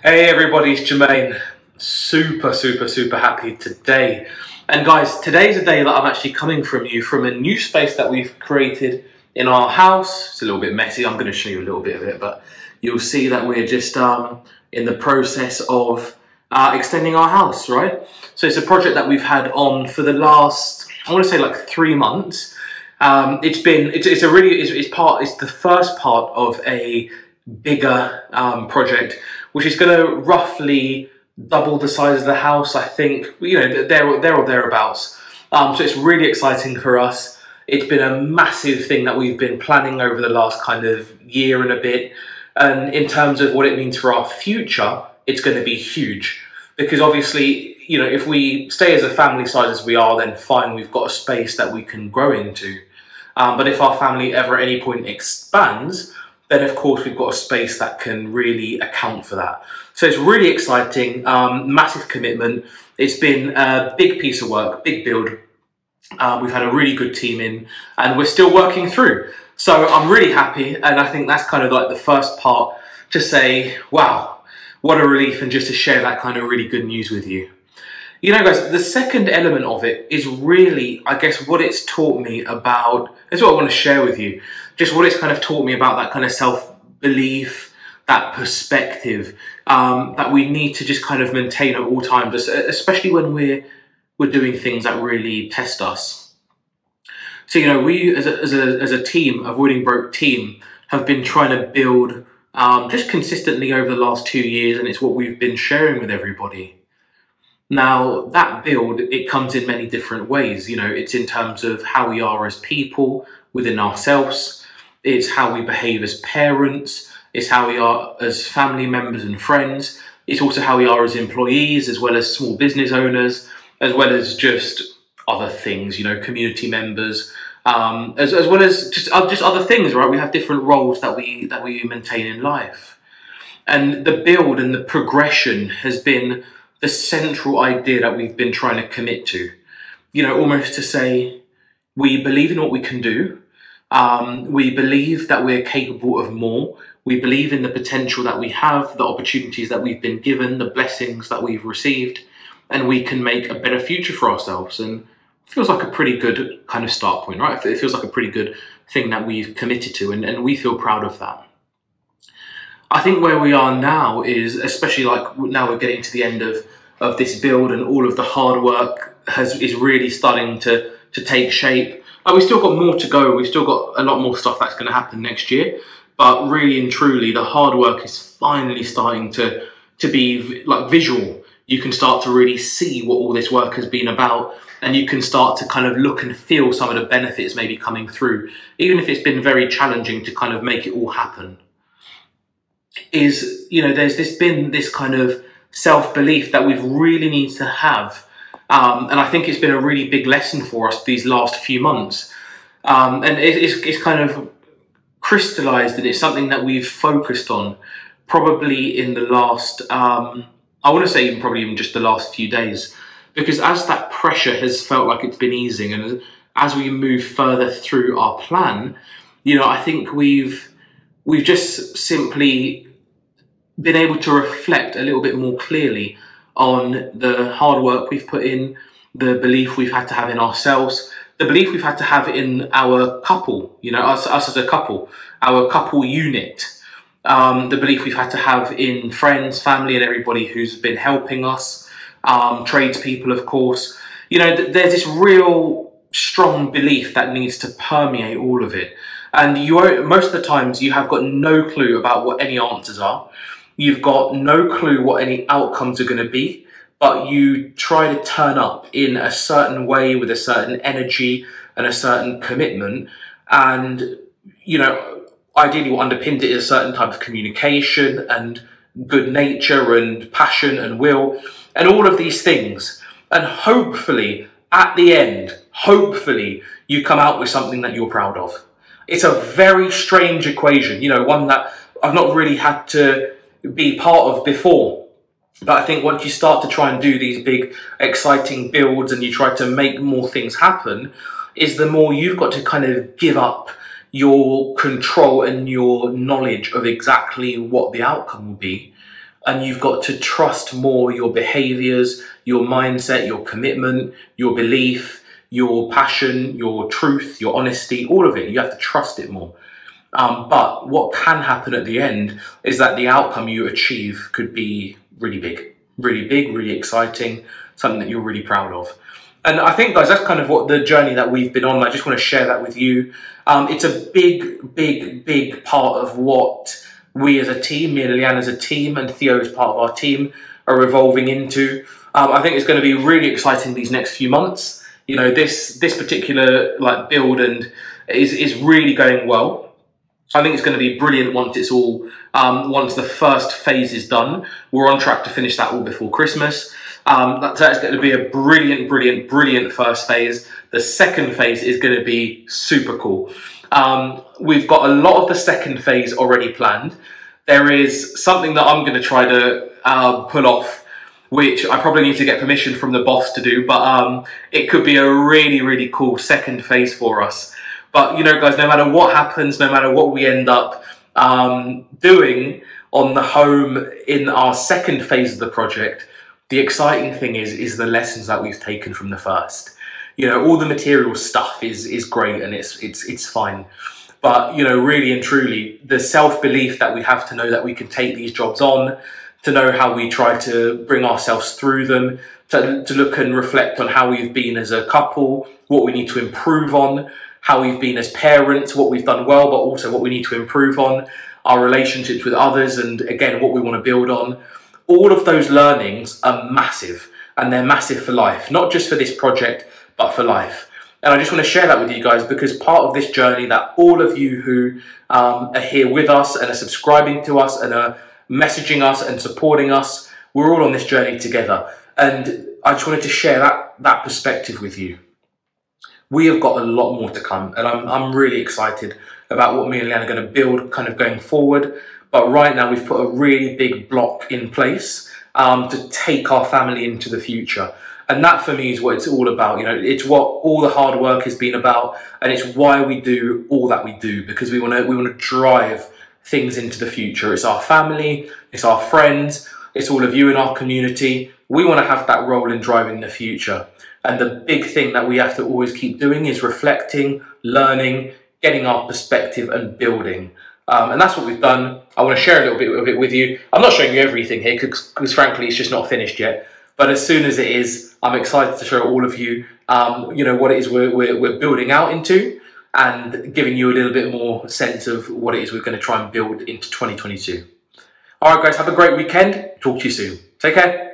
Hey everybody, it's Jamain. Super, super, super happy today. And guys, today's a day that I'm actually coming from you from a new space that we've created in our house. It's a little bit messy. I'm going to show you a little bit of it, but you'll see that we're just um, in the process of uh, extending our house, right? So it's a project that we've had on for the last, I want to say like three months. Um, it's been, it's, it's a really, it's, it's part, it's the first part of a bigger um, project, which is going to roughly double the size of the house. I think you know there there or thereabouts. Um, so it's really exciting for us. It's been a massive thing that we've been planning over the last kind of year and a bit. And in terms of what it means for our future, it's going to be huge because obviously, you know, if we stay as a family size as we are, then fine, we've got a space that we can grow into. Um, but if our family ever at any point expands, then of course we've got a space that can really account for that. So it's really exciting, um, massive commitment. It's been a big piece of work, big build. Uh, we've had a really good team in, and we're still working through. So I'm really happy, and I think that's kind of like the first part to say, wow, what a relief, and just to share that kind of really good news with you. You know, guys, the second element of it is really, I guess, what it's taught me about. That's what I want to share with you. Just what it's kind of taught me about that kind of self belief, that perspective um, that we need to just kind of maintain at all times, especially when we're we're doing things that really test us. So, you know, we as a, as a, as a team, avoiding broke team, have been trying to build um, just consistently over the last two years, and it's what we've been sharing with everybody. Now, that build, it comes in many different ways. You know, it's in terms of how we are as people within ourselves, it's how we behave as parents, it's how we are as family members and friends, it's also how we are as employees, as well as small business owners, as well as just other things, you know, community members. Um, as, as well as just uh, just other things, right? We have different roles that we that we maintain in life, and the build and the progression has been the central idea that we've been trying to commit to. You know, almost to say, we believe in what we can do. Um, we believe that we're capable of more. We believe in the potential that we have, the opportunities that we've been given, the blessings that we've received, and we can make a better future for ourselves. And it feels like a pretty good kind of start point, right? It feels like a pretty good thing that we've committed to, and, and we feel proud of that. I think where we are now is, especially like now we're getting to the end of, of this build and all of the hard work has is really starting to, to take shape. Like we've still got more to go. We've still got a lot more stuff that's going to happen next year. But really and truly, the hard work is finally starting to, to be like visual. You can start to really see what all this work has been about and you can start to kind of look and feel some of the benefits maybe coming through, even if it's been very challenging to kind of make it all happen is you know there's this been this kind of self belief that we've really need to have, um, and I think it's been a really big lesson for us these last few months, um, and it, it's it's kind of crystallized and it's something that we've focused on probably in the last um, I want to say even probably even just the last few days. Because as that pressure has felt like it's been easing and as we move further through our plan, you know, I think we've we've just simply been able to reflect a little bit more clearly on the hard work we've put in, the belief we've had to have in ourselves, the belief we've had to have in our couple, you know, us, us as a couple, our couple unit, um, the belief we've had to have in friends, family, and everybody who's been helping us, um, tradespeople, of course. You know, th- there's this real strong belief that needs to permeate all of it. And you most of the times you have got no clue about what any answers are. You've got no clue what any outcomes are going to be, but you try to turn up in a certain way with a certain energy and a certain commitment. And, you know, ideally what underpins it is a certain type of communication and good nature and passion and will and all of these things. And hopefully, at the end, hopefully, you come out with something that you're proud of. It's a very strange equation, you know, one that I've not really had to be part of before. But I think once you start to try and do these big, exciting builds and you try to make more things happen, is the more you've got to kind of give up your control and your knowledge of exactly what the outcome will be. and you've got to trust more your behaviors, your mindset, your commitment, your belief, your passion, your truth, your honesty, all of it. You have to trust it more. Um, but what can happen at the end is that the outcome you achieve could be really big, really big, really exciting, something that you're really proud of. And I think, guys, that's kind of what the journey that we've been on. I just want to share that with you. Um, it's a big, big, big part of what we as a team, me and Leanne as a team, and Theo as part of our team, are evolving into. Um, I think it's going to be really exciting these next few months. You know, this this particular like build and is is really going well. I think it's going to be brilliant once it's all um, once the first phase is done. We're on track to finish that all before Christmas. Um, that's, that's going to be a brilliant, brilliant, brilliant first phase. The second phase is going to be super cool. Um, we've got a lot of the second phase already planned. There is something that I'm going to try to uh, pull off, which I probably need to get permission from the boss to do, but um, it could be a really, really cool second phase for us. But you know, guys, no matter what happens, no matter what we end up um, doing on the home in our second phase of the project, the exciting thing is is the lessons that we've taken from the first. You know, all the material stuff is is great and it's it's it's fine. But you know, really and truly, the self belief that we have to know that we can take these jobs on, to know how we try to bring ourselves through them, to, to look and reflect on how we've been as a couple, what we need to improve on, how we've been as parents, what we've done well, but also what we need to improve on, our relationships with others, and again, what we want to build on all of those learnings are massive and they're massive for life, not just for this project, but for life. And I just want to share that with you guys because part of this journey that all of you who um, are here with us and are subscribing to us and are messaging us and supporting us, we're all on this journey together. And I just wanted to share that, that perspective with you. We have got a lot more to come, and I'm, I'm really excited about what me and Leanne are going to build kind of going forward. But right now, we've put a really big block in place um, to take our family into the future. And that for me is what it's all about. You know, it's what all the hard work has been about, and it's why we do all that we do because we want to we want to drive things into the future. It's our family, it's our friends, it's all of you in our community. We want to have that role in driving the future. And the big thing that we have to always keep doing is reflecting, learning, getting our perspective, and building. Um, and that's what we've done. I want to share a little bit of it with you. I'm not showing you everything here because, frankly, it's just not finished yet. But as soon as it is, I'm excited to show all of you, um, you know, what it is we're, we're, we're building out into and giving you a little bit more sense of what it is we're going to try and build into 2022. All right, guys, have a great weekend. Talk to you soon. Take care.